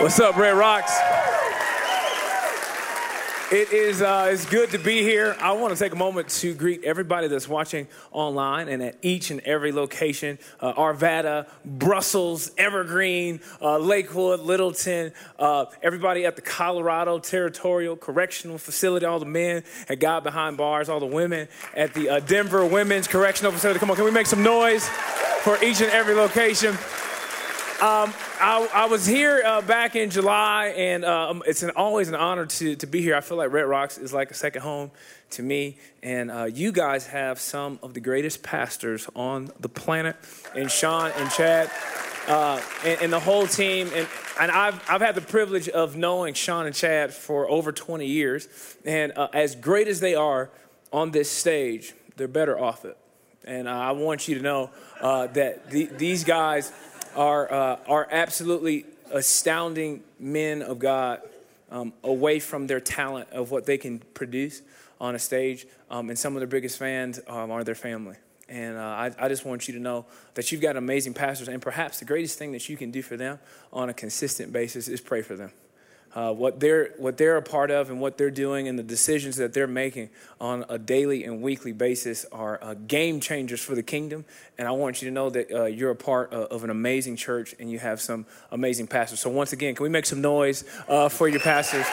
What's up, Red Rocks? It is uh, it's good to be here. I want to take a moment to greet everybody that's watching online and at each and every location uh, Arvada, Brussels, Evergreen, uh, Lakewood, Littleton, uh, everybody at the Colorado Territorial Correctional Facility, all the men at God Behind Bars, all the women at the uh, Denver Women's Correctional Facility. Come on, can we make some noise for each and every location? Um, I, I, was here uh, back in July, and uh, um, it's an, always an honor to, to be here. I feel like Red Rocks is like a second home to me. And uh, you guys have some of the greatest pastors on the planet, and Sean and Chad. Uh, and, and, the whole team. And, and I've, I've had the privilege of knowing Sean and Chad for over 20 years. And uh, as great as they are on this stage, they're better off it. And uh, I want you to know that the, these guys are, uh, are absolutely astounding men of God um, away from their talent of what they can produce on a stage. Um, and some of their biggest fans um, are their family. And uh, I, I, just want you to know that you've got amazing pastors, and perhaps the greatest thing that you can do for them on a consistent basis is pray for them uh, what they're what they're a part of and what they're doing and the decisions that they're making on a daily and weekly basis are uh, game changers for the kingdom. And I want you to know that uh, you're a part of, of, an amazing church and you have some amazing pastors. So once again, can we make some noise uh, for your pastors?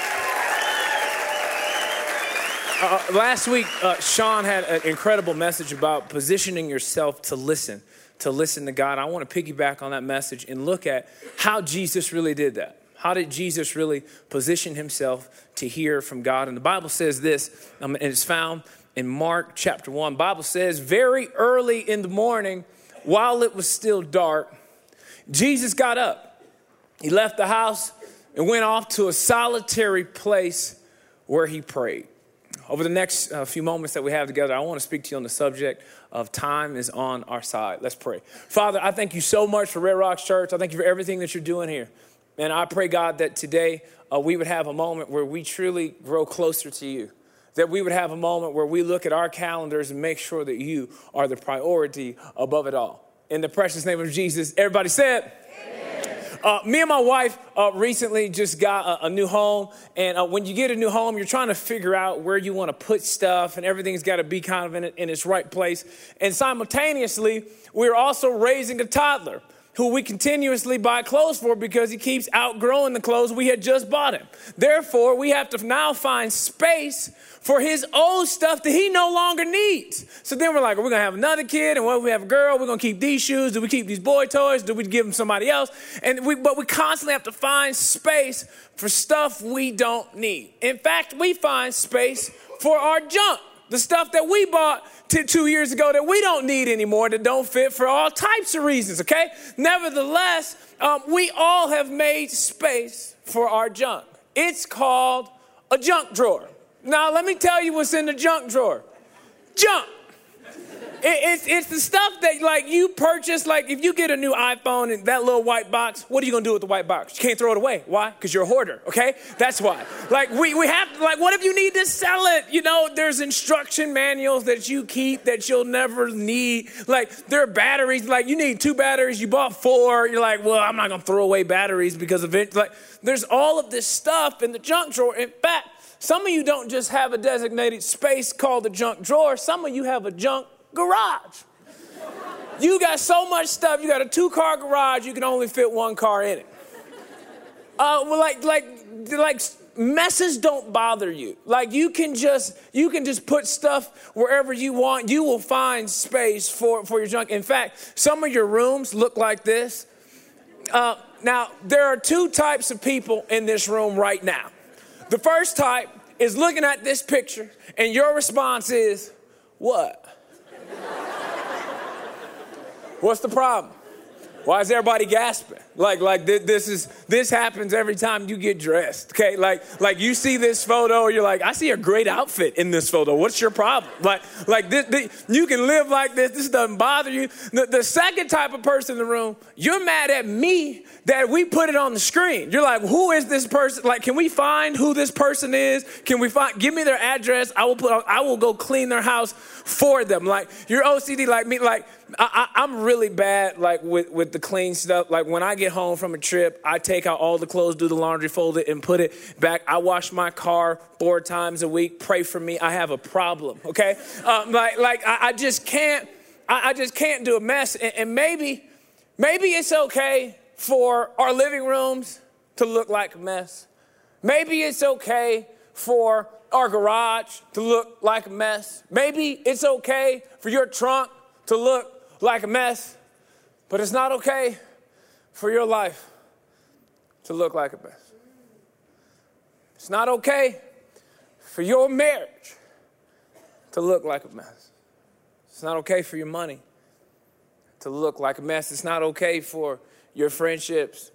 Uh, last week, uh, Sean had an incredible message about positioning yourself to listen, to listen to God. I want to piggyback on that message and look at how Jesus really did that. How did Jesus really position himself to hear from God? And the Bible says this, um, and it's found in Mark chapter 1. Bible says, very early in the morning, while it was still dark, Jesus got up. He left the house and went off to a solitary place where he prayed. Over the next uh, few moments that we have together, I want to speak to you on the subject of time is on our side. Let's pray. Father, I thank you so much for Red Rocks Church. I thank you for everything that you're doing here. And I pray, God, that today uh, we would have a moment where we truly grow closer to you. That we would have a moment where we look at our calendars and make sure that you are the priority above it all. In the precious name of Jesus, everybody said, uh, me and my wife uh, recently just got a, a new home. And uh, when you get a new home, you're trying to figure out where you want to put stuff, and everything's got to be kind of in, in its right place. And simultaneously, we're also raising a toddler who we continuously buy clothes for because he keeps outgrowing the clothes we had just bought him. Therefore, we have to now find space for his old stuff that he no longer needs. So then we're like, we're we gonna have another kid? And what we have a girl? We're gonna keep these shoes? Do we keep these boy toys? Do we give them somebody else? And we, but we constantly have to find space for stuff we don't need. In fact, we find space for our junk, the stuff that we bought two years ago that we don't need anymore, that don't fit for all types of reasons, okay? Nevertheless, um, we all have made space for our junk. It's called a junk drawer. Now, let me tell you what's in the junk drawer junk. It, it's, it's the stuff that like you purchase. Like if you get a new iPhone and that little white box, what are you gonna do with the white box? You can't throw it away. Why? Because you're a hoarder. Okay, that's why. Like we we have like what if you need to sell it? You know, there's instruction manuals that you keep that you'll never need. Like there are batteries. Like you need two batteries. You bought four. You're like, well, I'm not gonna throw away batteries because of it. Like there's all of this stuff in the junk drawer. In fact. Some of you don't just have a designated space called the junk drawer. Some of you have a junk garage. You got so much stuff. You got a two car garage. You can only fit one car in it. Uh, well, like, like, like messes don't bother you. Like you can just you can just put stuff wherever you want. You will find space for for your junk. In fact, some of your rooms look like this. Uh, now there are two types of people in this room right now. The first type is looking at this picture, and your response is, "What?" What's the problem? Why is everybody gasping? Like, like this is this happens every time you get dressed. Okay, like, like you see this photo, you're like, I see a great outfit in this photo. What's your problem? Like, like this, this you can live like this. This doesn't bother you. The, the second type of person in the room, you're mad at me that we put it on the screen. You're like, who is this person? Like, can we find who this person is? Can we find? Give me their address. I will put. I will go clean their house for them. Like you're OCD like me. Like I, am really bad like with, with the clean stuff. Like when I get home from a trip, I take out all the clothes, do the laundry, fold it, and put it back. I wash my car four times a week. Pray for me. I have a problem. Okay, um, like like I, I, just can't. I, I, just can't do a mess. and, and maybe maybe it's okay for our living rooms to look like a mess. Maybe it's okay for our garage to look like a mess. Maybe it's okay for your trunk to look like a mess, but it's not okay for your life to look like a mess. It's not okay for your marriage to look like a mess. It's not okay for your money to look like a mess. It's not okay for your friendships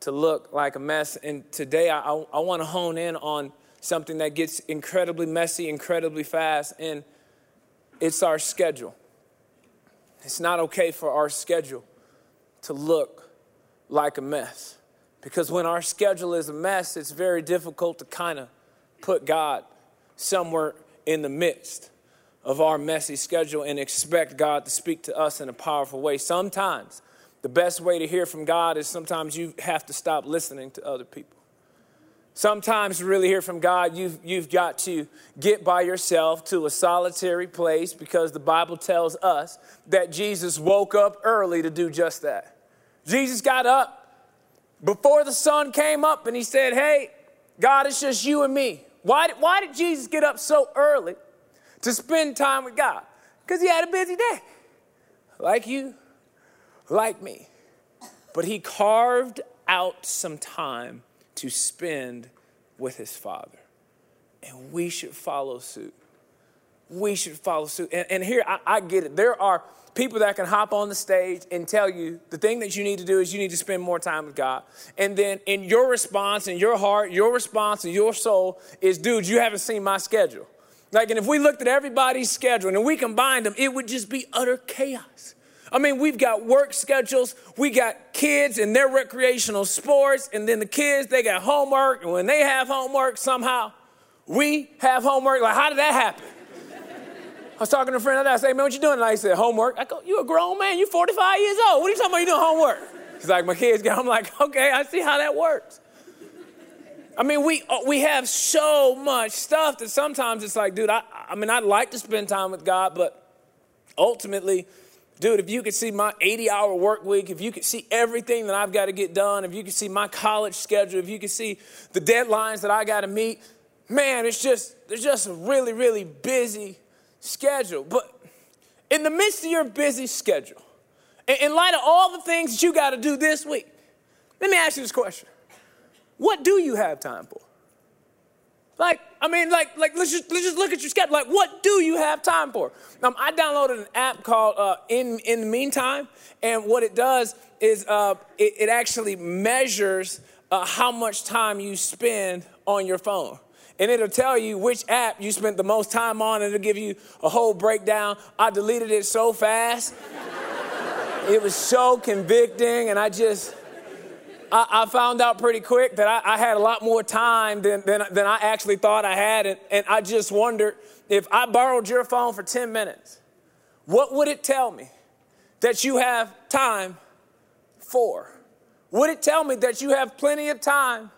to look like a mess. And today I, I, I want to hone in on something that gets incredibly messy, incredibly fast, and it's our schedule. It's not okay for our schedule to look like a mess. Because when our schedule is a mess, it's very difficult to kind of put God somewhere in the midst of our messy schedule and expect God to speak to us in a powerful way. Sometimes the best way to hear from God is sometimes you have to stop listening to other people. Sometimes to really hear from God, you've, you've got to get by yourself to a solitary place because the Bible tells us that Jesus woke up early to do just that. Jesus got up before the sun came up and he said, Hey, God, it's just you and me. Why, why did Jesus get up so early to spend time with God? Because he had a busy day, like you like me. But he carved out some time to spend with his father. And we should follow suit. We should follow suit. And, and here, I, I get it. There are people that can hop on the stage and tell you the thing that you need to do is you need to spend more time with God. And then in your response, in your heart, your response in your soul is, dude, you haven't seen my schedule. Like, and if we looked at everybody's schedule and we combined them, it would just be utter chaos. I mean, we've got work schedules, we got kids and their recreational sports, and then the kids, they got homework, and when they have homework, somehow we have homework. Like, how did that happen? I was talking to a friend of I said, hey, man, what you doing? And I said, homework. I go, you a grown man, you 45 years old. What are you talking about you doing homework? He's like, my kids get I'm like, okay, I see how that works. I mean, we, uh, we have so much stuff that sometimes it's like, dude, I, I mean, I'd like to spend time with God, but ultimately, Dude, if you could see my 80 hour work week, if you could see everything that I've got to get done, if you could see my college schedule, if you could see the deadlines that I got to meet, man, it's just, it's just a really, really busy schedule. But in the midst of your busy schedule, in light of all the things that you got to do this week, let me ask you this question What do you have time for? Like, I mean, like, like let's just let's just look at your schedule. Like, what do you have time for? Um, I downloaded an app called uh, In In the Meantime, and what it does is uh, it, it, actually measures uh, how much time you spend on your phone. And it'll tell you which app you spent the most time on, and it'll give you a whole breakdown. I deleted it so fast. it was so convicting, and I just I, I, found out pretty quick that I, I, had a lot more time than, than, than I actually thought I had. And, and I just wondered if I borrowed your phone for 10 minutes, what would it tell me that you have time for? Would it tell me that you have plenty of time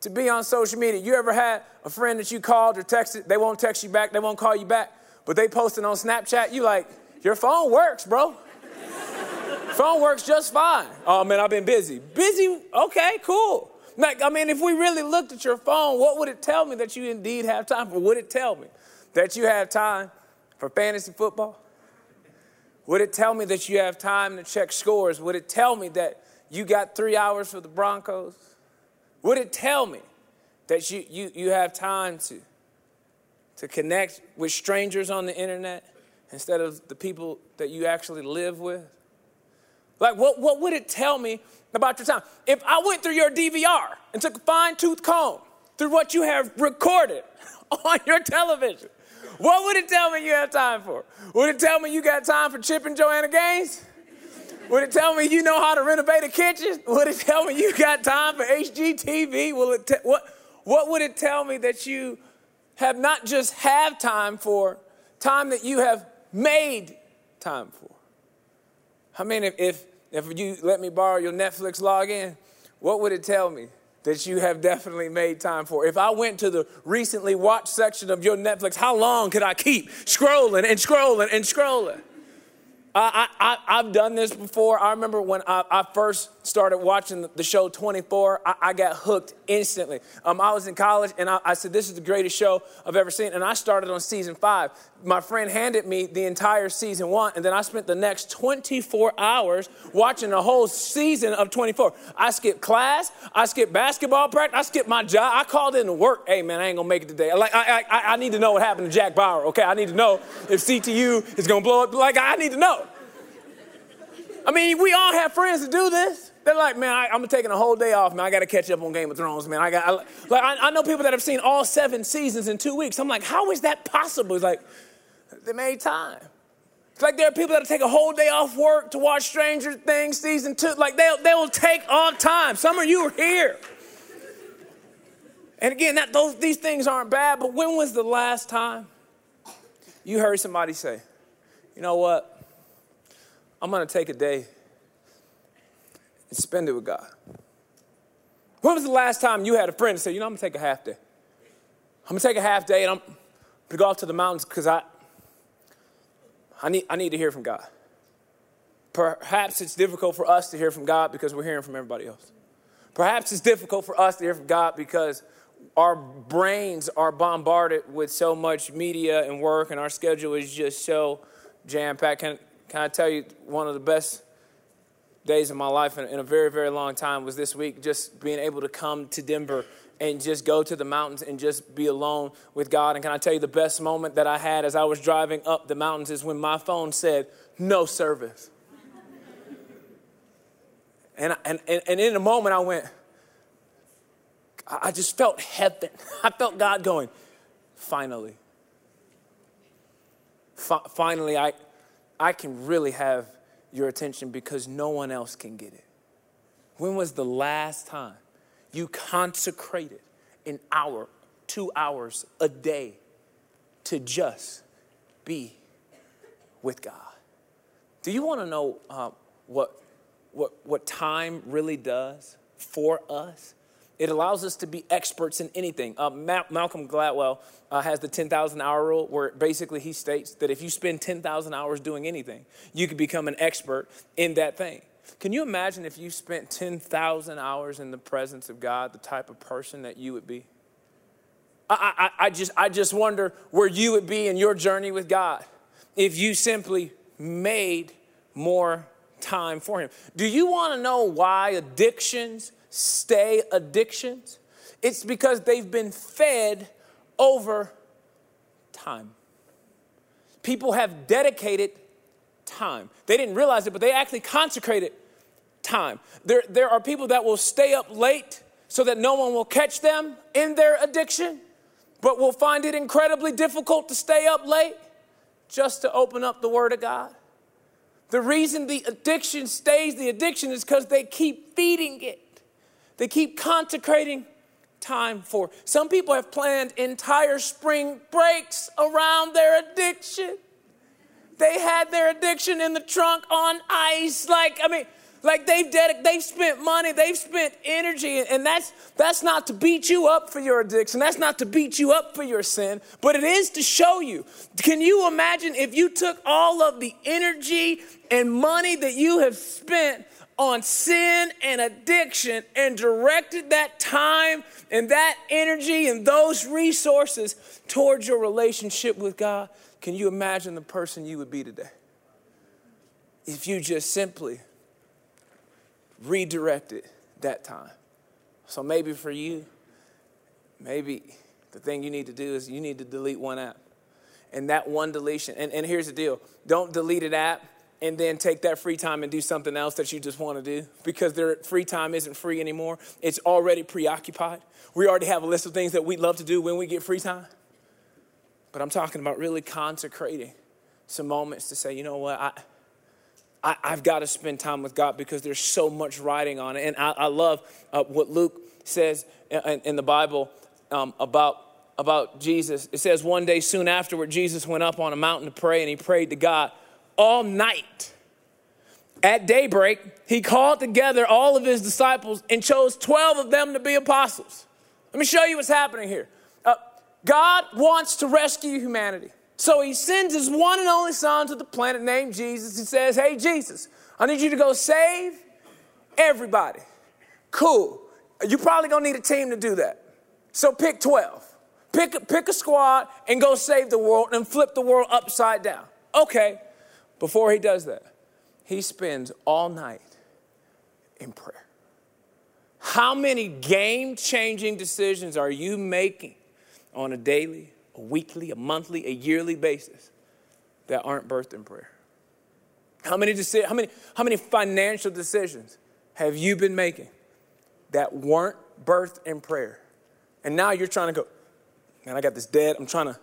to be on social media? You ever had a friend that you called or texted, they won't text you back, they won't call you back, but they posted on Snapchat, you like, your phone works, bro. Phone works just fine. Oh man, I've been busy. Busy? Okay, cool. Like, I mean, if we really looked at your phone, what would it tell me that you indeed have time for? Would it tell me that you have time for fantasy football? Would it tell me that you have time to check scores? Would it tell me that you got three hours for the Broncos? Would it tell me that you, you, you have time to, to connect with strangers on the internet instead of the people that you actually live with? Like, what, what would it tell me about your time? If I went through your DVR and took a fine tooth comb through what you have recorded on your television, what would it tell me you have time for? Would it tell me you got time for Chip and Joanna Gaines? Would it tell me you know how to renovate a kitchen? Would it tell me you got time for HGTV? Will it te- what, what would it tell me that you have not just have time for time that you have made time for? I mean, if, if, if you let me borrow your Netflix login, what would it tell me? that you have definitely made time for. If I went to the recently watched section of your Netflix, how long could I keep scrolling and scrolling and scrolling? I, I, I've done this before. I remember when I, I first started watching the show 24, I, I got hooked instantly. Um, I was in college and I, I, said, This is the greatest show I've ever seen. And I started on season five. My friend handed me the entire season one, and then I spent the next 24 hours watching the whole season of 24. I skipped class, I skipped basketball practice, I skipped my job. I called in to work. Hey, man, I ain't gonna make it today. Like, I, I, I need to know what happened to Jack Bauer, okay? I need to know if CTU is gonna blow up. Like, I need to know. I mean, we all have friends that do this. They're like, man, I, am taking a whole day off, man. I got to catch up on Game of Thrones, man. I got, I, like, I, I, know people that have seen all seven seasons in two weeks. I'm like, how is that possible? It's like, they made time. It's like there are people that take a whole day off work to watch Stranger Things season two. Like they'll, they'll take all time. Some of you are here. And again, that, those, these things aren't bad, but when was the last time you heard somebody say, you know what? I'm going to take a day and spend it with God. When was the last time you had a friend that said, you know, I'm going to take a half day? I'm going to take a half day and I'm going to go off to the mountains because I, I, need, I need to hear from God. Perhaps it's difficult for us to hear from God because we're hearing from everybody else. Perhaps it's difficult for us to hear from God because our brains are bombarded with so much media and work, and our schedule is just so jam packed. Can, can I tell you one of the best days of my life in, in, a very, very long time was this week, just being able to come to Denver and just go to the mountains and just be alone with God. And can I tell you the best moment that I had as I was driving up the mountains is when my phone said, no service. and, and, and in a moment, I went, I just felt heaven. I felt God going, finally. F- finally, I, I can really have your attention because no one else can get it. When was the last time you consecrated an hour, two hours a day to just be with God? Do you want to know uh, what, what, what time really does for us? It allows us to be experts in anything. Uh, Ma- Malcolm Gladwell uh, has the 10,000 hour rule where basically he states that if you spend 10,000 hours doing anything, you could become an expert in that thing. Can you imagine if you spent 10,000 hours in the presence of God, the type of person that you would be? I, I, I, just, I just wonder where you would be in your journey with God if you simply made more time for Him. Do you want to know why addictions stay addictions? It's because they've been fed over time. People have dedicated time. They didn't realize it, but they actually consecrated time. There, there are people that will stay up late so that no one will catch them in their addiction, but will find it incredibly difficult to stay up late just to open up the Word of God. The reason the addiction stays the addiction is because they keep feeding it. They keep consecrating time for. Some people have planned entire spring breaks around their addiction. They had their addiction in the trunk on ice. Like, I mean, like they've dedicated, they've spent money, they've spent energy, and that's that's not to beat you up for your addiction. That's not to beat you up for your sin, but it is to show you. Can you imagine if you took all of the energy and money that you have spent on sin and addiction and directed that time and that energy and those resources towards your relationship with God, can you imagine the person you would be today? If you just simply redirected that time. So maybe for you, maybe the thing you need to do is you need to delete one app. And that one deletion, and, and here's the deal don't delete an app and then take that free time and do something else that you just want to do because their free time isn't free anymore. It's already preoccupied. We already have a list of things that we'd love to do when we get free time. But I'm talking about really consecrating some moments to say, you know what, I, I, have got to spend time with God because there's so much writing on it. And I, I love uh, what Luke says in, in the Bible um, about about Jesus. It says one day soon afterward, Jesus went up on a mountain to pray and he prayed to God all night. At daybreak, he called together all of his disciples and chose 12 of them to be apostles. Let me show you what's happening here. Uh, God wants to rescue humanity. So he sends his one and only son to the planet named Jesus. He says, Hey, Jesus, I need you to go save everybody. Cool. You're probably gonna need a team to do that. So pick 12. Pick, pick a squad and go save the world and flip the world upside down. Okay. Before he does that, he spends all night in prayer. How many game changing decisions are you making on a daily, a weekly, a monthly, a yearly basis that aren't birthed in prayer? How many, deci- how, many, how many financial decisions have you been making that weren't birthed in prayer? And now you're trying to go, man, I got this debt. I'm trying to.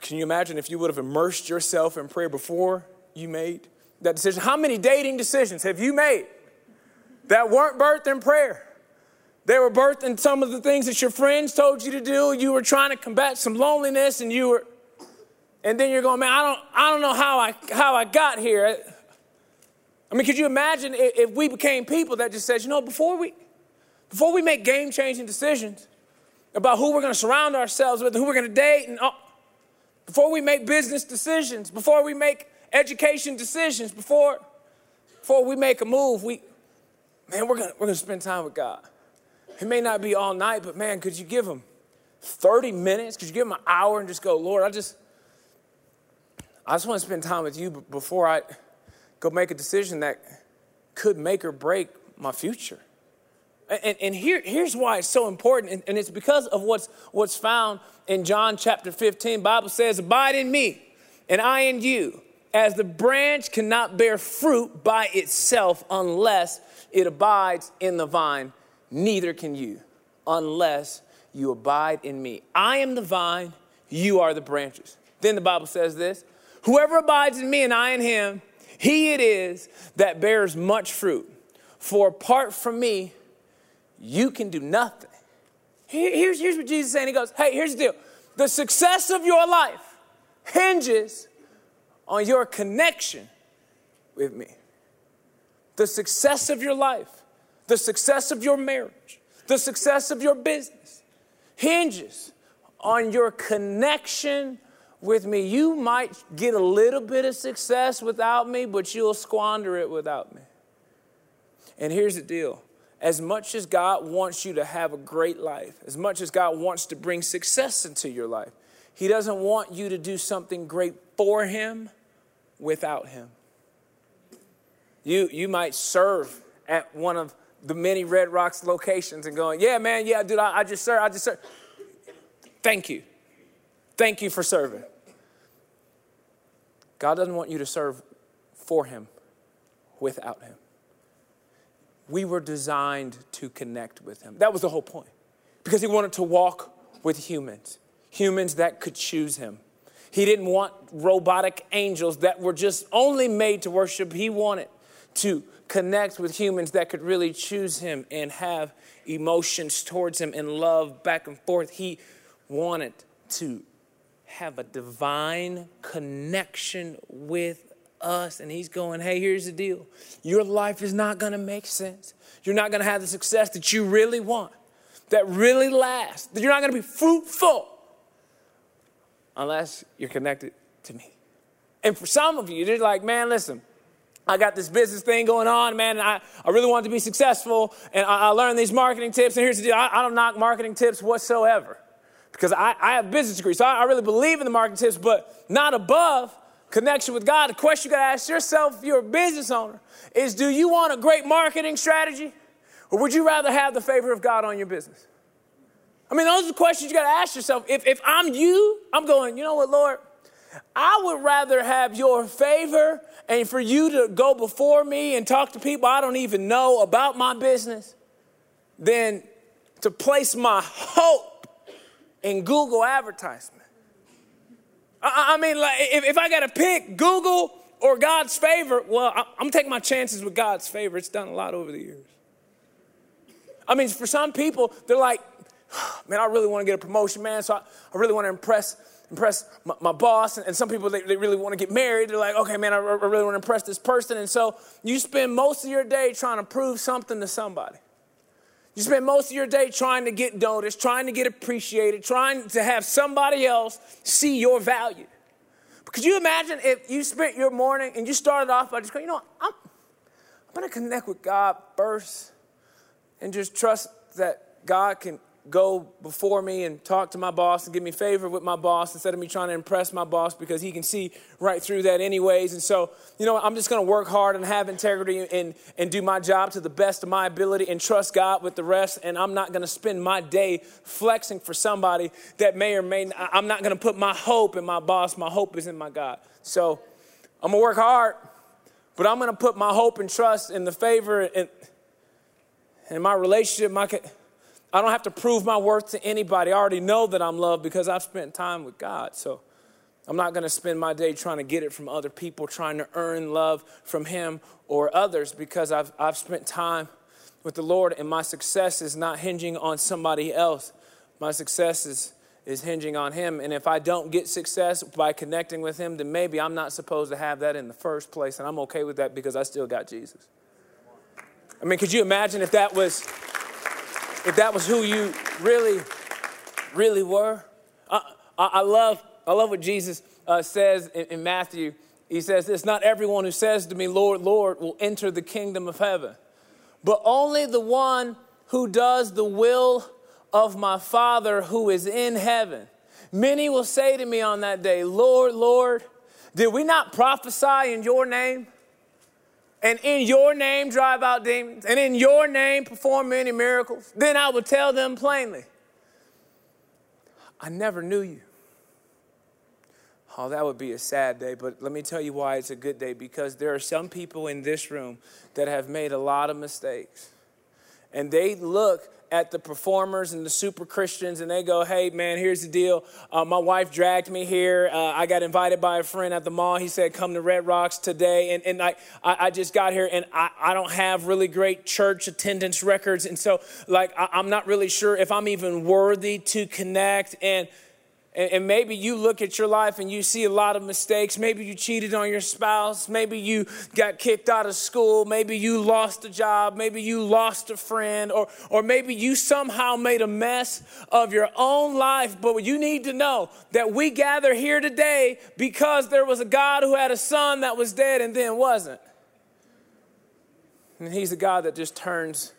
Can you imagine if you would have immersed yourself in prayer before you made that decision? How many dating decisions have you made that weren't birthed in prayer? They were birthed in some of the things that your friends told you to do. You were trying to combat some loneliness and you were and then you're going, man, I don't, I don't know how I, how I got here. I mean, could you imagine if we became people that just says, you know, before we, before we make game changing decisions about who we're going to surround ourselves with, and who we're going to date, and all, before we make business decisions, before we make education decisions, before, before we make a move, we, man, we're gonna, we're to spend time with God. It may not be all night, but man, could you give him 30 minutes? Could you give him an hour and just go, Lord, I just, I just want to spend time with you before I go make a decision that could make or break my future. And, and here, here's why it's so important, and, it's because of what's, what's found in John chapter 15. Bible says, Abide in me, and I in you, as the branch cannot bear fruit by itself unless it abides in the vine, neither can you, unless you abide in me. I am the vine, you are the branches. Then the Bible says this Whoever abides in me and I in him, he it is that bears much fruit. For apart from me, you can do nothing. Here's, here's what Jesus is saying. He goes, Hey, here's the deal. The success of your life hinges on your connection with me. The success of your life, the success of your marriage, the success of your business hinges on your connection with me. You might get a little bit of success without me, but you'll squander it without me. And here's the deal as much as God wants you to have a great life, as much as God wants to bring success into your life, He doesn't want you to do something great for Him without Him. You, you might serve at one of the many Red Rocks locations and going, Yeah, man, yeah, dude, I, I just serve, I just serve. Thank you. Thank you for serving. God doesn't want you to serve for Him without Him. We were designed to connect with Him. That was the whole point. Because He wanted to walk with humans, humans that could choose Him. He didn't want robotic angels that were just only made to worship. He wanted to connect with humans that could really choose Him and have emotions towards Him and love back and forth. He wanted to have a divine connection with us. And he's going, hey, here's the deal. Your life is not going to make sense. You're not going to have the success that you really want, that really lasts. That you're not going to be fruitful unless you're connected to me. And for some of you, they're like, man, listen, I got this business thing going on, man, and I, I really want to be successful, and I, I learned these marketing tips, and here's the deal I, I don't knock marketing tips whatsoever because I, I have business degree, so I, I really believe in the marketing tips, but not above connection with God. The question you got to ask yourself if you're a business owner is do you want a great marketing strategy or would you rather have the favor of God on your business? I mean, those are the questions you got to ask yourself. If, if I'm you, I'm going, you know what, Lord? I would rather have your favor and for you to go before me and talk to people I don't even know about my business than to place my hope in Google advertisement. I, I mean, like, if, if I got to pick Google or God's favor, well, I, I'm taking my chances with God's favor. It's done a lot over the years. I mean, for some people, they're like, man, I really want to get a promotion, man. So I, I really want to impress impress my, my boss. And, and, some people, they, they really want to get married. They're like, okay, man, I, I really want to impress this person. And so you spend most of your day trying to prove something to somebody. You spend most of your day trying to get noticed, trying to get appreciated, trying to have somebody else see your value. But could you imagine if you spent your morning and you started off by just going, you know, I'm, I'm going to connect with God first and just trust that God can go before me and talk to my boss and give me favor with my boss instead of me trying to impress my boss because he can see right through that anyways. And so, you know, I'm just going to work hard and have integrity and, and do my job to the best of my ability and trust God with the rest. And I'm not going to spend my day flexing for somebody that may or may not, I'm not going to put my hope in my boss. My hope is in my God. So I'm going to work hard, but I'm going to put my hope and trust in the favor and, and my relationship, my I don't have to prove my worth to anybody. I already know that I'm loved because I've spent time with God. So I'm not going to spend my day trying to get it from other people, trying to earn love from Him or others because I've, I've spent time with the Lord and my success is not hinging on somebody else. My success is, is hinging on Him. And if I don't get success by connecting with Him, then maybe I'm not supposed to have that in the first place. And I'm okay with that because I still got Jesus. I mean, could you imagine if that was if that was who you really, really were. I, I, I love, I love what Jesus uh, says in, in Matthew. He says It's Not everyone who says to me, Lord, Lord, will enter the kingdom of heaven, but only the one who does the will of my Father who is in heaven. Many will say to me on that day, Lord, Lord, did we not prophesy in your name? And in your name drive out demons, and in your name perform many miracles, then I will tell them plainly, I never knew you. Oh, that would be a sad day, but let me tell you why it's a good day because there are some people in this room that have made a lot of mistakes. And they look at the performers and the super Christians and they go, hey, man, here's the deal. Uh, my wife dragged me here. Uh, I got invited by a friend at the mall. He said, come to Red Rocks today. And, and I, I, just got here and I, I don't have really great church attendance records. And so, like, I, I'm not really sure if I'm even worthy to connect. And and, maybe you look at your life and you see a lot of mistakes. Maybe you cheated on your spouse. Maybe you got kicked out of school. Maybe you lost a job. Maybe you lost a friend. Or, or maybe you somehow made a mess of your own life. But you need to know that we gather here today because there was a God who had a son that was dead and then wasn't. And he's a God that just turns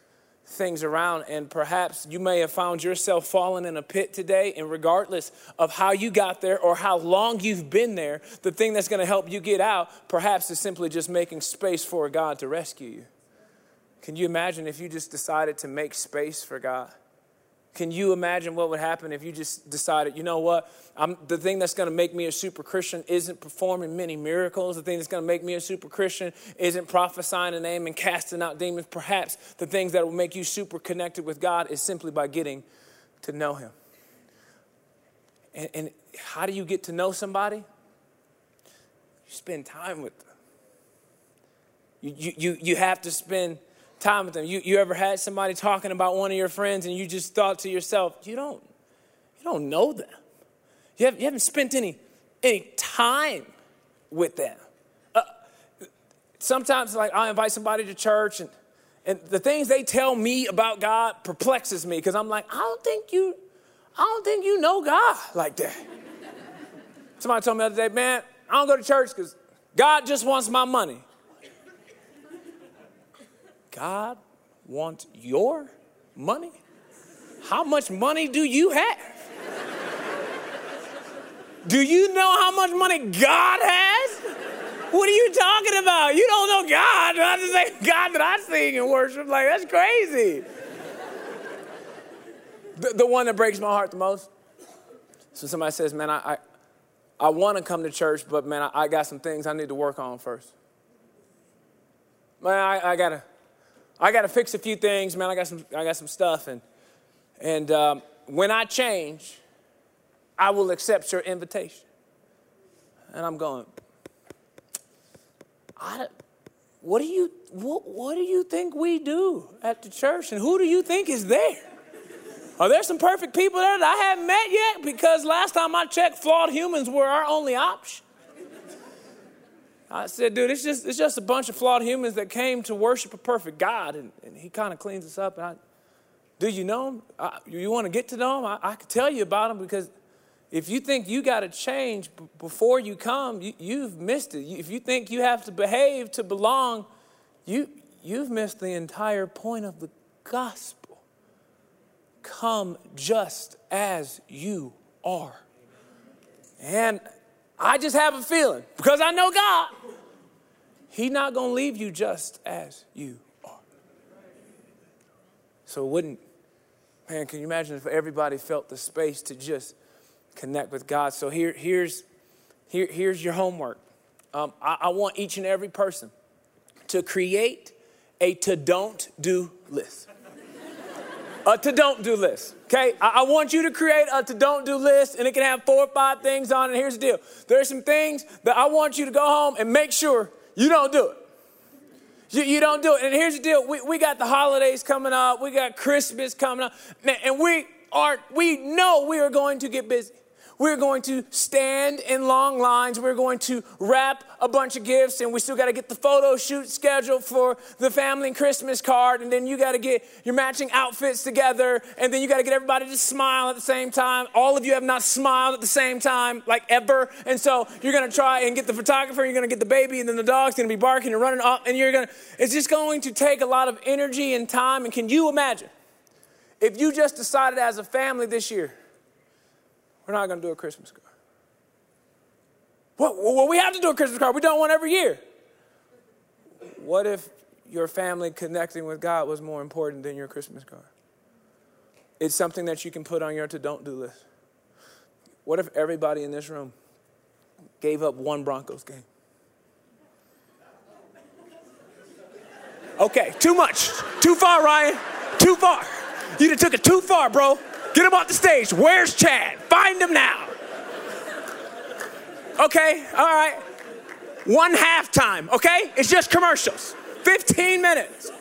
things around. And perhaps you may have found yourself falling in a pit today. And regardless of how you got there or how long you've been there, the thing that's going to help you get out perhaps is simply just making space for God to rescue you. Can you imagine if you just decided to make space for God? Can you imagine what would happen if you just decided, you know what? I'm, the thing that's going to make me a super Christian isn't performing many miracles. The thing that's going to make me a super Christian isn't prophesying a name and casting out demons. Perhaps the things that will make you super connected with God is simply by getting to know Him. And, and how do you get to know somebody? You spend time with them. You, you, you, you have to spend time with them. You, you ever had somebody talking about one of your friends and you just thought to yourself, you don't, you don't know them. You, have, you haven't spent any, any time with them. Uh, sometimes like I invite somebody to church and, and the things they tell me about God perplexes me because I'm like, I don't think you, I don't think you know God like that. Somebody told me the other day, man, I don't go to church because God just wants my money. God wants your money? How much money do you have? do you know how much money God has? What are you talking about? You don't know God. Not the same God that I sing and worship. Like, that's crazy. the, the one that breaks my heart the most. So somebody says, man, I, I, I want to come to church, but man, I, I, got some things I need to work on first. Man, I, I got to I got to fix a few things, man. I got some, I got some stuff. And, and um, when I change, I will accept your invitation. And I'm going, I, what do you what, what do you think we do at the church and who do you think is there Are there some perfect people there that I haven't met yet? Because last time I checked, flawed humans were our only option. I said, dude, it's just, it's just a bunch of flawed humans that came to worship a perfect God. And, and he kind of cleans us up. And I, do you know him? I, you want to get to know him? I, I could tell you about him because if you think you got to change b- before you come, you, have missed it. If you think you have to behave to belong, you, you've missed the entire point of the gospel. Come just as you are. And I just have a feeling, because I know God, He's not going to leave you just as you are. So, wouldn't, man, can you imagine if everybody felt the space to just connect with God? So, here, here's, here, here's your homework. Um, I, I want each and every person to create a to don't do list. a to don't do list. Okay, I, want you to create a to don't do list, and it can have four or five things on it. Here's the deal: there's some things that I want you to go home and make sure you don't do it. You, you don't do it. And here's the deal: we, we got the holidays coming up, we got Christmas coming up, and we are we know we are going to get busy. We're going to stand in long lines. We're going to wrap a bunch of gifts, and we still got to get the photo shoot scheduled for the family and Christmas card. And then you got to get your matching outfits together, and then you got to get everybody to smile at the same time. All of you have not smiled at the same time, like ever. And so you're going to try and get the photographer, you're going to get the baby, and then the dog's going to be barking and running off. and you're going to, it's just going to take a lot of energy and time. And can you imagine if you just decided as a family this year, we're not going to do a Christmas card. Well, well, we have to do a Christmas card. We don't one every year. What if your family connecting with God was more important than your Christmas card? It's something that you can put on your to don't do list. What if everybody in this room gave up one Broncos game? Okay, too much. Too far, Ryan. Too far. You took it too far, bro. Get him off the stage. Where's Chad? Find him now. Okay, all right. One halftime, okay? It's just commercials. 15 minutes.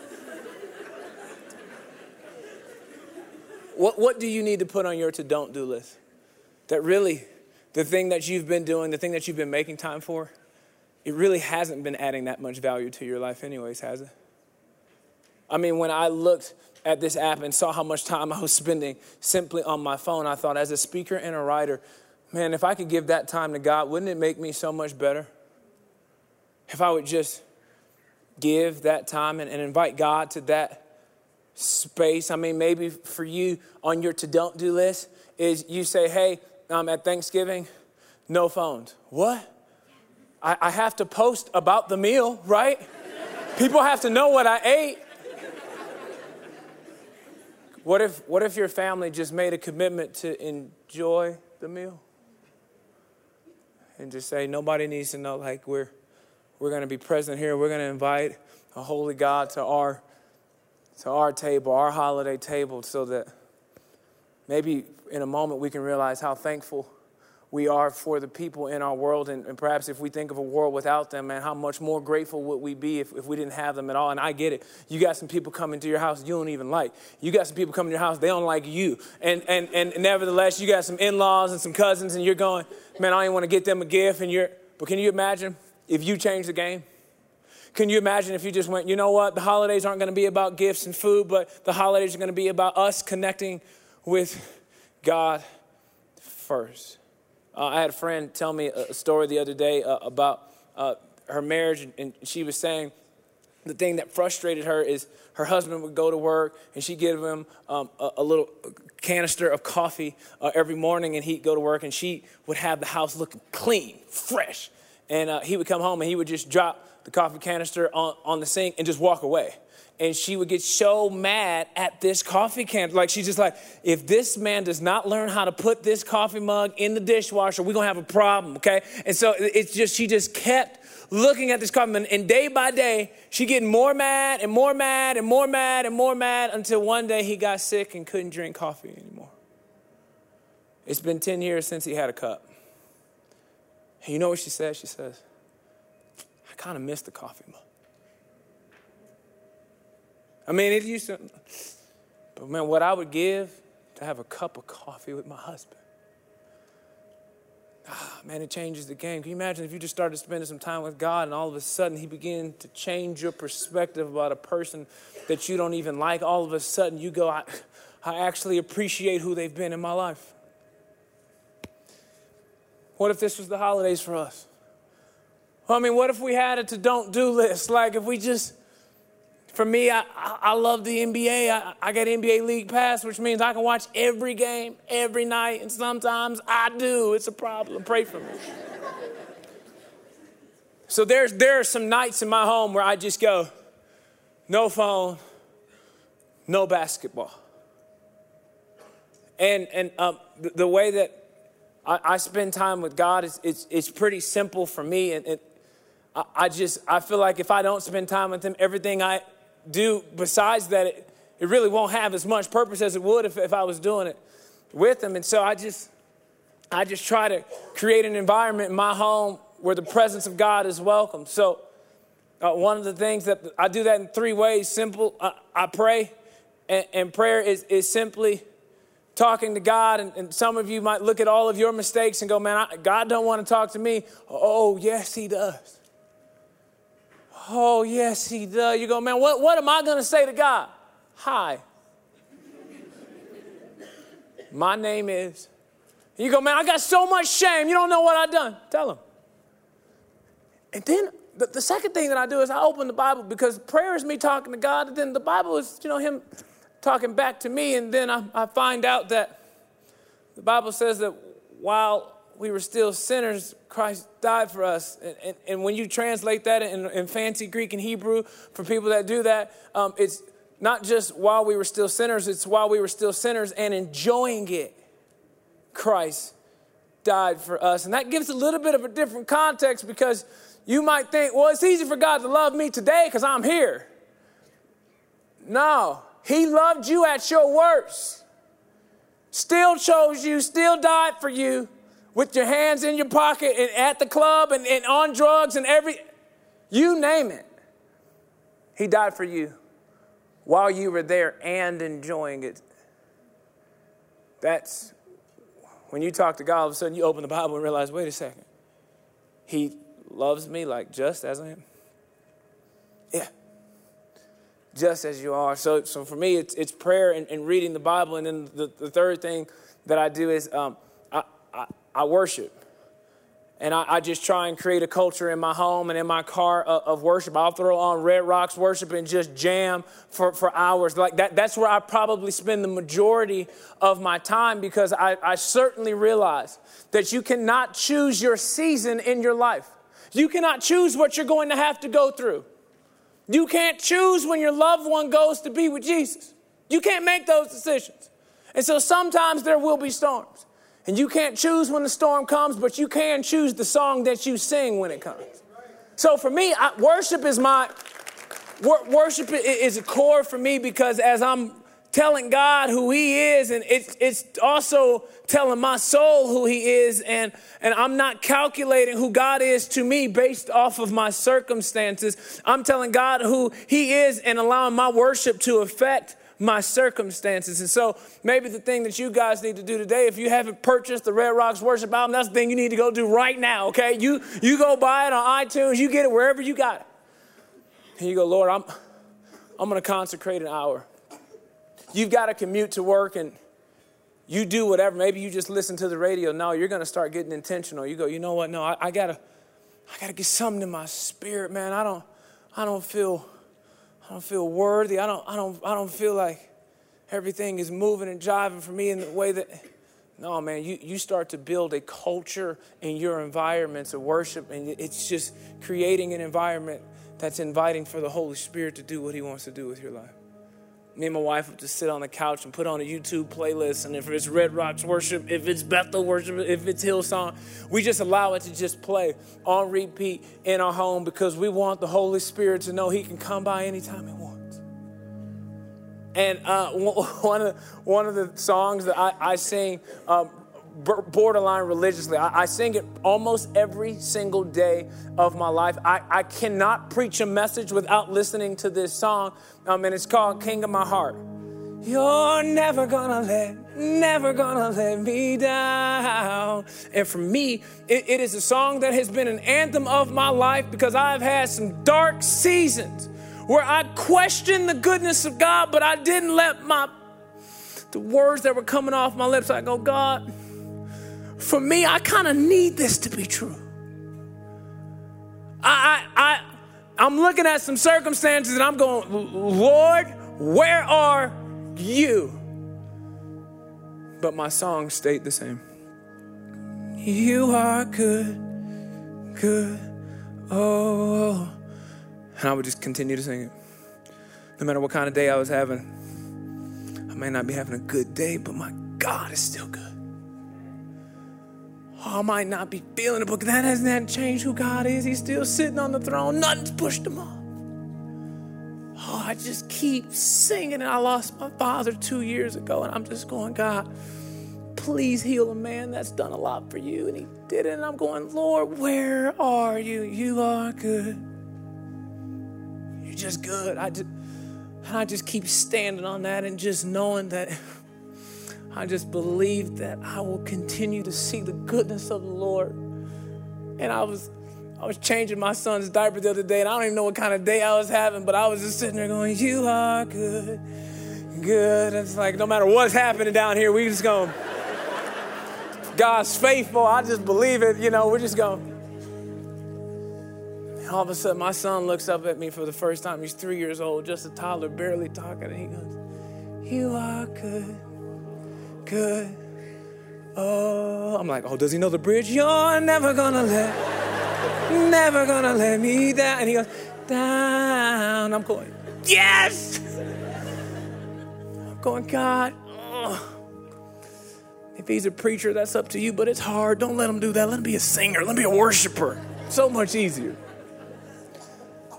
What, what do you need to put on your to don't do list? That really, the thing that you've been doing, the thing that you've been making time for, it really hasn't been adding that much value to your life, anyways, has it? I mean, when I looked at this app and saw how much time I was spending simply on my phone, I thought, as a speaker and a writer, man, if I could give that time to God, wouldn't it make me so much better? If I would just give that time and, and invite God to that space. I mean, maybe for you on your to don't do list is you say, hey, um, at Thanksgiving, no phones. What? I, I have to post about the meal, right? People have to know what I ate. What if, what if your family just made a commitment to enjoy the meal? And just say, nobody needs to know, like, we're, we're going to be present here. We're going to invite a holy God to our, to our table, our holiday table, so that maybe in a moment we can realize how thankful we are for the people in our world. And, and, perhaps if we think of a world without them, man, how much more grateful would we be if, if we didn't have them at all? And I get it. You got some people coming to your house you don't even like. You got some people coming to your house, they don't like you. And, and, and nevertheless, you got some in laws and some cousins, and you're going, man, I don't want to get them a gift. And you're, but can you imagine if you change the game? Can you imagine if you just went, you know what, the holidays aren't going to be about gifts and food, but the holidays are going to be about us connecting with God first? Uh, I had a friend tell me a story the other day uh, about uh, her marriage, and she was saying the thing that frustrated her is her husband would go to work and she'd give him um, a, a, little canister of coffee uh, every morning, and he'd go to work and she would have the house looking clean, fresh. And uh, he would come home and he would just drop the coffee canister on, on the sink and just walk away and she would get so mad at this coffee can. Like she's just like, if this man does not learn how to put this coffee mug in the dishwasher, we're gonna have a problem, okay? And so it's just she just kept looking at this coffee mug, and day by day, she getting more mad and more mad and more mad and more mad until one day he got sick and couldn't drink coffee anymore. It's been 10 years since he had a cup. And you know what she says? She says, I kind of miss the coffee mug. I mean, it used to, but man, what I would give to have a cup of coffee with my husband. Ah, man, it changes the game. Can you imagine if you just started spending some time with God and all of a sudden He began to change your perspective about a person that you don't even like? All of a sudden you go, I, I actually appreciate who they've been in my life. What if this was the holidays for us? I mean, what if we had a to don't do list? Like, if we just, for me, I, I love the NBA. I, I get NBA League Pass, which means I can watch every game every night, and sometimes I do. It's a problem. Pray for me. so there's, there are some nights in my home where I just go, no phone, no basketball. And, and um, the, the way that I, I spend time with God. is it's, it's pretty simple for me. And, and I, I, just, I feel like if I don't spend time with Him, everything I do besides that, it, it really won't have as much purpose as it would if, if I was doing it with them. And so I just, I just try to create an environment in my home where the presence of God is welcome. So uh, one of the things that I do that in three ways. Simple, I, I pray, and, and prayer is, is simply talking to God, and, and, some of you might look at all of your mistakes and go, "Man, I, God don't want to talk to me." Oh, yes, He does. Oh, yes, He does. You go, "Man, what, what am I going to say to God?" Hi. My name is. You go, "Man, I got so much shame. You don't know what I've done." Tell Him. And then the, the second thing that I do is I open the Bible because prayer is me talking to God, and then the Bible is, you know, Him talking back to me, and then I, I find out that the Bible says that while we were still sinners, Christ died for us. And, and, and when you translate that in, in, fancy Greek and Hebrew, for people that do that, um, it's not just while we were still sinners, it's while we were still sinners and enjoying it. Christ died for us. And that gives a little bit of a different context because you might think, well, it's easy for God to love me today because I'm here. No, he loved you at your worst. Still chose you, still died for you with your hands in your pocket and at the club and, and on drugs and every, you name it. He died for you while you were there and enjoying it. That's when you talk to God, all of a sudden you open the Bible and realize, wait a second. He loves me like just as I am. Yeah just as you are. So, so for me, it's, it's prayer and, and reading the Bible. And then the, the third thing that I do is um, I, I, I, worship. And I, I, just try and create a culture in my home and in my car of, of, worship. I'll throw on Red Rocks worship and just jam for, for hours. Like that, that's where I probably spend the majority of my time because I, I certainly realize that you cannot choose your season in your life. You cannot choose what you're going to have to go through. You can't choose when your loved one goes to be with Jesus. You can't make those decisions. And so sometimes there will be storms. And you can't choose when the storm comes, but you can choose the song that you sing when it comes. So for me, I, worship is my worship is a core for me because as I'm telling God who He is, and it's, it's also telling my soul who He is, and, and I'm not calculating who God is to me based off of my circumstances. I'm telling God who He is and allowing my worship to affect my circumstances. And so maybe the thing that you guys need to do today, if you haven't purchased the Red Rocks worship album, that's the thing you need to go do right now, okay? You you go buy it on iTunes, you get it wherever you got it. And you go, Lord, I'm I'm gonna consecrate an hour you've got to commute to work and you do whatever. Maybe you just listen to the radio. No, you're going to start getting intentional. You go, you know what? No, I, I gotta, I gotta get something in my spirit, man. I don't, I don't feel, I don't feel worthy. I don't, I don't, I don't feel like everything is moving and jiving for me in the way that. No, man, you, you start to build a culture in your environments of worship, and it's just creating an environment that's inviting for the Holy Spirit to do what He wants to do with your life me and my wife would just sit on the couch and put on a YouTube playlist. And if it's Red Rocks worship, if it's Bethel worship, if it's Hillsong, we just allow it to just play on repeat in our home because we want the Holy Spirit to know He can come by anytime He wants. And uh, one, of, one of the songs that I, I sing, uh, borderline religiously. I, I, sing it almost every single day of my life. I, I cannot preach a message without listening to this song, um, and it's called King of My Heart. You're never gonna let never gonna let me down. And for me, it, it is a song that has been an anthem of my life because I've had some dark seasons where I questioned the goodness of God, but I didn't let my the words that were coming off my lips, I go, God, for me, I kind of need this to be true. I, I, I, I'm looking at some circumstances and I'm going, Lord, where are you? But my song stayed the same. You are good, good, oh. And I would just continue to sing it. No matter what kind of day I was having, I may not be having a good day, but my God is still good. Oh, I might not be feeling it, but that hasn't changed who God is. He's still sitting on the throne. Nothing's pushed him off. Oh, I just keep singing. And I lost my father two years ago, and I'm just going, God, please heal a man that's done a lot for you. And he did it. And I'm going, Lord, where are you? You are good. You're just good. I just and I just keep standing on that and just knowing that I just believe that I will continue to see the goodness of the Lord. And I was I was changing my son's diaper the other day, and I don't even know what kind of day I was having, but I was just sitting there going, You are good, good. It's like no matter what's happening down here, we just go, God's faithful. I just believe it, you know, we're just going all of a sudden, my son looks up at me for the first time. He's three years old, just a toddler, barely talking. And he goes, You are good, good. Oh, I'm like, Oh, does he know the bridge? You're never gonna let, never gonna let me down. And he goes, Down. I'm going, Yes! I'm going, God, oh. If he's a preacher, that's up to you, but it's hard. Don't let him do that. Let him be a singer. Let him be a worshiper. So much easier I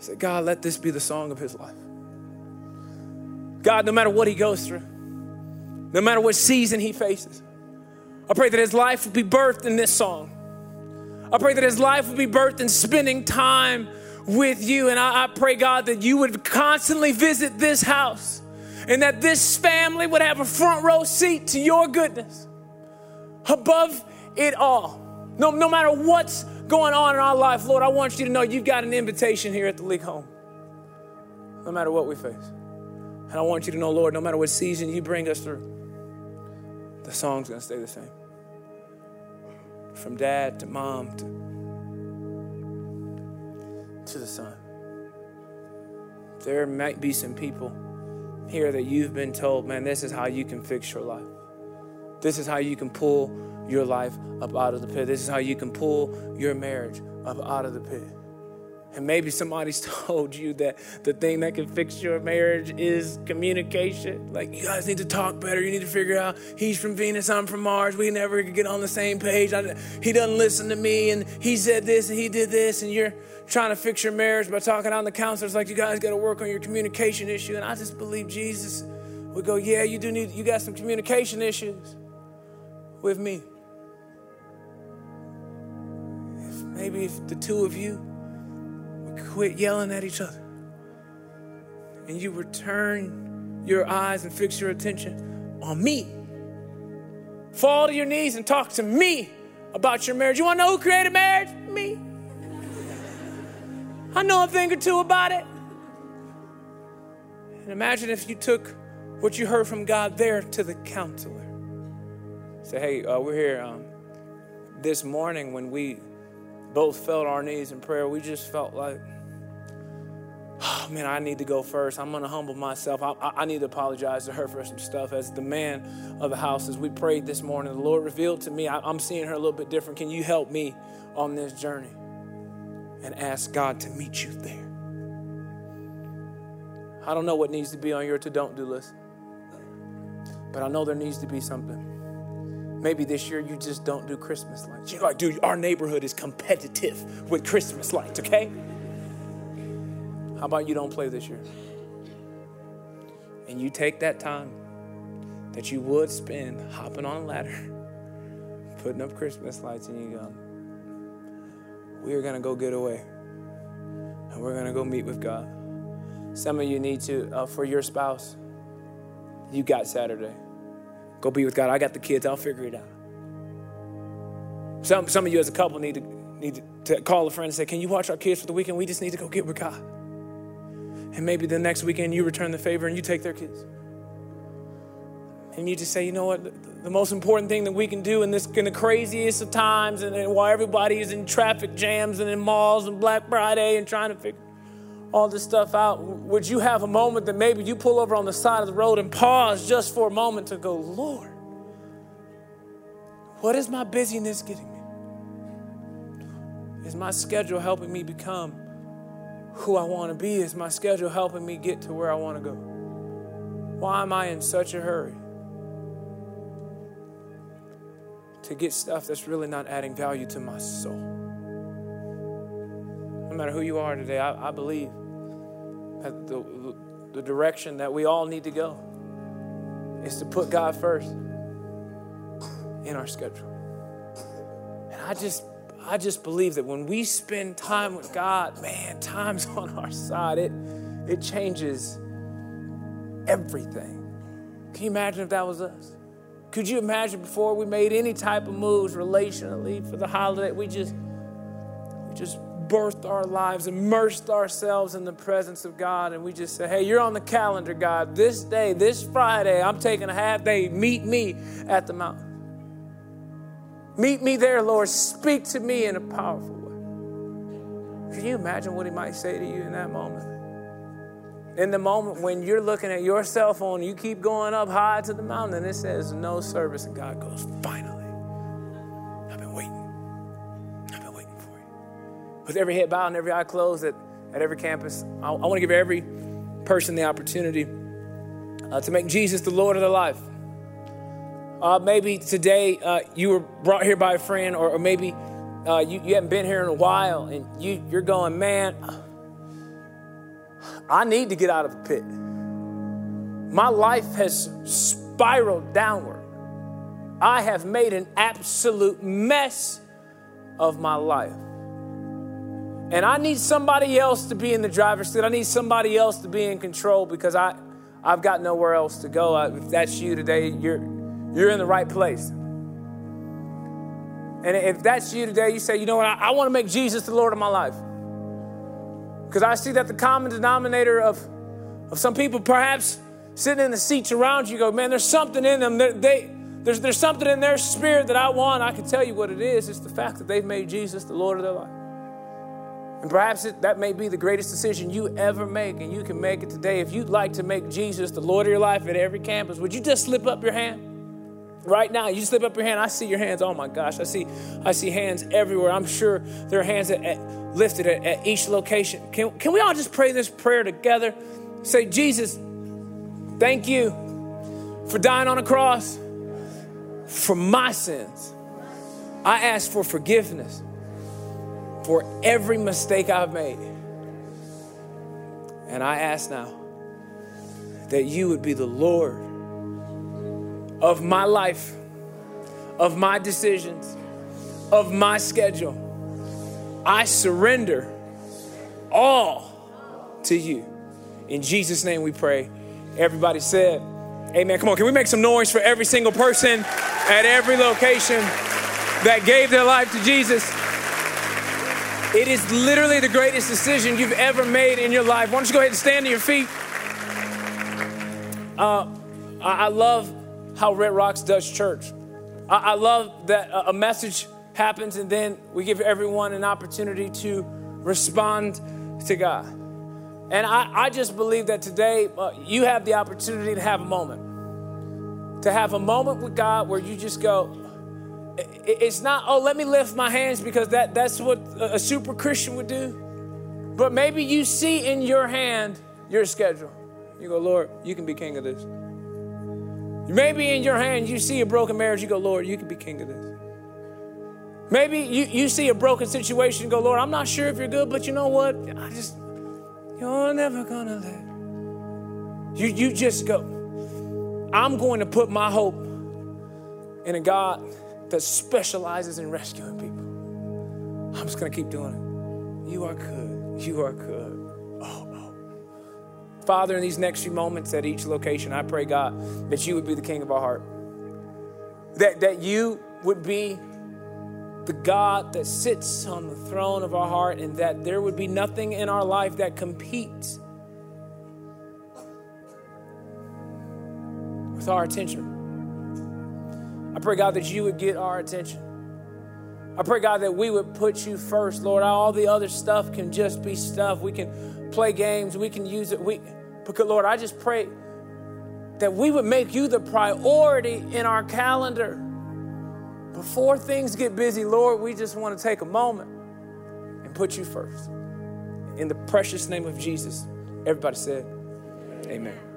said, God, let this be the song of his life. God, no matter what he goes through, no matter what season he faces, I pray that his life will be birthed in this song. I pray that his life will be birthed in spending time with you. And I, I pray, God, that you would constantly visit this house and that this family would have a front row seat to your goodness above it all. No, no matter what's going on in our life, Lord, I want you to know you've got an invitation here at the Leak Home, no matter what we face. And I want you to know, Lord, no matter what season you bring us through, the song's going to stay the same. From dad to mom to, to the son. There might be some people here that you've been told, man, this is how you can fix your life. This is how you can pull your life up out of the pit. This is how you can pull your marriage up out of the pit. And maybe somebody's told you that the thing that can fix your marriage is communication. Like, you guys need to talk better. You need to figure out he's from Venus, I'm from Mars. We never get on the same page. I, he doesn't listen to me, and he said this and he did this, and you're trying to fix your marriage by talking on the counselors like you guys got to work on your communication issue. And I just believe Jesus would go, Yeah, you do need, you got some communication issues with me. Maybe if the two of you quit yelling at each other and you return your eyes and fix your attention on me. Fall to your knees and talk to me about your marriage. You want to know who created marriage? Me. I know a thing or two about it. And imagine if you took what you heard from God there to the counselor. Say, hey, uh, we're here um, this morning when we both fell on our knees in prayer. We just felt like, oh, man, I need to go first. I'm going to humble myself. I, I, need to apologize to her for some stuff. As the man of the house, as we prayed this morning, the Lord revealed to me, I, I'm seeing her a little bit different. Can you help me on this journey? And ask God to meet you there. I don't know what needs to be on your to don't do list, but I know there needs to be something. Maybe this year you just don't do Christmas lights. You're like, dude, our neighborhood is competitive with Christmas lights, okay? How about you don't play this year? And you take that time that you would spend hopping on a ladder, putting up Christmas lights, and you go, we are going to go get away. And we're going to go meet with God. Some of you need to, uh, for your spouse, you got Saturday. Go be with God. I got the kids. I'll figure it out. Some, some of you as a couple need to, need to call a friend and say, Can you watch our kids for the weekend? We just need to go get with God. And maybe the next weekend you return the favor and you take their kids. And you just say, you know what? The most important thing that we can do in this in the craziest of times, and, and while everybody is in traffic jams and in malls and Black Friday and trying to figure all this stuff out, would you have a moment that maybe you pull over on the side of the road and pause just for a moment to go, Lord, what is my busyness getting me? Is my schedule helping me become who I want to be? Is my schedule helping me get to where I want to go? Why am I in such a hurry to get stuff that's really not adding value to my soul? No matter who you are today, I, I believe the, the direction that we all need to go is to put God first in our schedule. And I just I just believe that when we spend time with God, man, time's on our side. It it changes everything. Can you imagine if that was us? Could you imagine before we made any type of moves relationally for the holiday, we just we just birthed our lives, immersed ourselves in the presence of God, and we just say, Hey, you're on the calendar, God. This day, this Friday, I'm taking a half day. Meet me at the mountain. Meet me there, Lord. Speak to me in a powerful way. Can you imagine what He might say to you in that moment? In the moment when you're looking at your cell phone, you keep going up high to the mountain, and it says no service, and God goes, Finally, With every head bowed and every eye closed at, at every campus, I, I want to give every person the opportunity uh, to make Jesus the Lord of their life. Uh, maybe today uh, you were brought here by a friend, or, or maybe uh, you, you haven't been here in a while, and you, you're going, man, I need to get out of the pit. My life has spiraled downward. I have made an absolute mess of my life. And I need somebody else to be in the driver's seat. I need somebody else to be in control because I, I've got nowhere else to go. If that's you today, you're, you're in the right place. And if that's you today, you say, you know what, I, I want to make Jesus the Lord of my life. Because I see that the common denominator of, of some people perhaps sitting in the seats around you go, man, there's something in them. They, they, there's, there's something in their spirit that I want. I can tell you what it is. It's the fact that they've made Jesus the Lord of their life. And perhaps it, that may be the greatest decision you ever make, and you can make it today. If you'd like to make Jesus the Lord of your life at every campus, would you just slip up your hand? Right now, you slip up your hand. I see your hands. Oh my gosh, I see, I see hands everywhere. I'm sure there are hands at, at, lifted at, at each location. Can, can we all just pray this prayer together? Say, Jesus, thank you for dying on a cross for my sins. I ask for forgiveness for every mistake I've made. And I ask now that you would be the Lord of my life, of my decisions, of my schedule. I surrender all to you. In Jesus' name we pray. Everybody said, Amen. Come on, can we make some noise for every single person at every location that gave their life to Jesus? It is literally the greatest decision you've ever made in your life. Why don't you go ahead and stand to your feet? Uh, I love how Red Rocks does church. I, I love that a message happens and then we give everyone an opportunity to respond to God. And I, I just believe that today uh, you have the opportunity to have a moment. To have a moment with God where you just go, it's not, oh, let me lift my hands because that, that's what a super Christian would do. But maybe you see in your hand your schedule. You go, Lord, you can be king of this. Maybe in your hand you see a broken marriage, you go, Lord, you can be king of this. Maybe you, you see a broken situation, go, Lord, I'm not sure if you're good, but you know what? I just, you're never gonna let. You, you just go, I'm going to put my hope in a God that specializes in rescuing people. I'm just gonna keep doing it. You are good. You are good. Oh, oh. Father, in these next few moments at each location, I pray, God, that you would be the king of our heart. that, that you would be the God that sits on the throne of our heart and that there would be nothing in our life that competes with our attention. I pray, God, that you would get our attention. I pray, God, that we would put you first, Lord. All the other stuff can just be stuff. We can play games, we can use it. We, because, Lord, I just pray that we would make you the priority in our calendar. Before things get busy, Lord, we just want to take a moment and put you first. In the precious name of Jesus, everybody said, Amen.